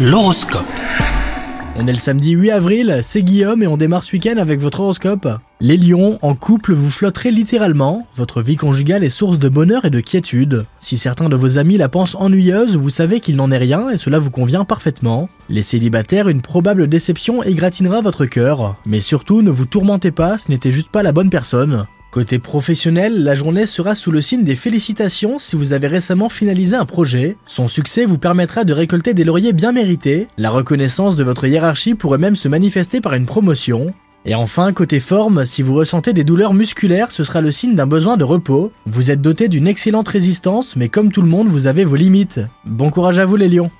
L'horoscope. On est le samedi 8 avril, c'est Guillaume et on démarre ce week-end avec votre horoscope. Les lions, en couple, vous flotterez littéralement. Votre vie conjugale est source de bonheur et de quiétude. Si certains de vos amis la pensent ennuyeuse, vous savez qu'il n'en est rien et cela vous convient parfaitement. Les célibataires, une probable déception égratignera votre cœur. Mais surtout, ne vous tourmentez pas, ce n'était juste pas la bonne personne. Côté professionnel, la journée sera sous le signe des félicitations si vous avez récemment finalisé un projet. Son succès vous permettra de récolter des lauriers bien mérités. La reconnaissance de votre hiérarchie pourrait même se manifester par une promotion. Et enfin, côté forme, si vous ressentez des douleurs musculaires, ce sera le signe d'un besoin de repos. Vous êtes doté d'une excellente résistance, mais comme tout le monde, vous avez vos limites. Bon courage à vous les lions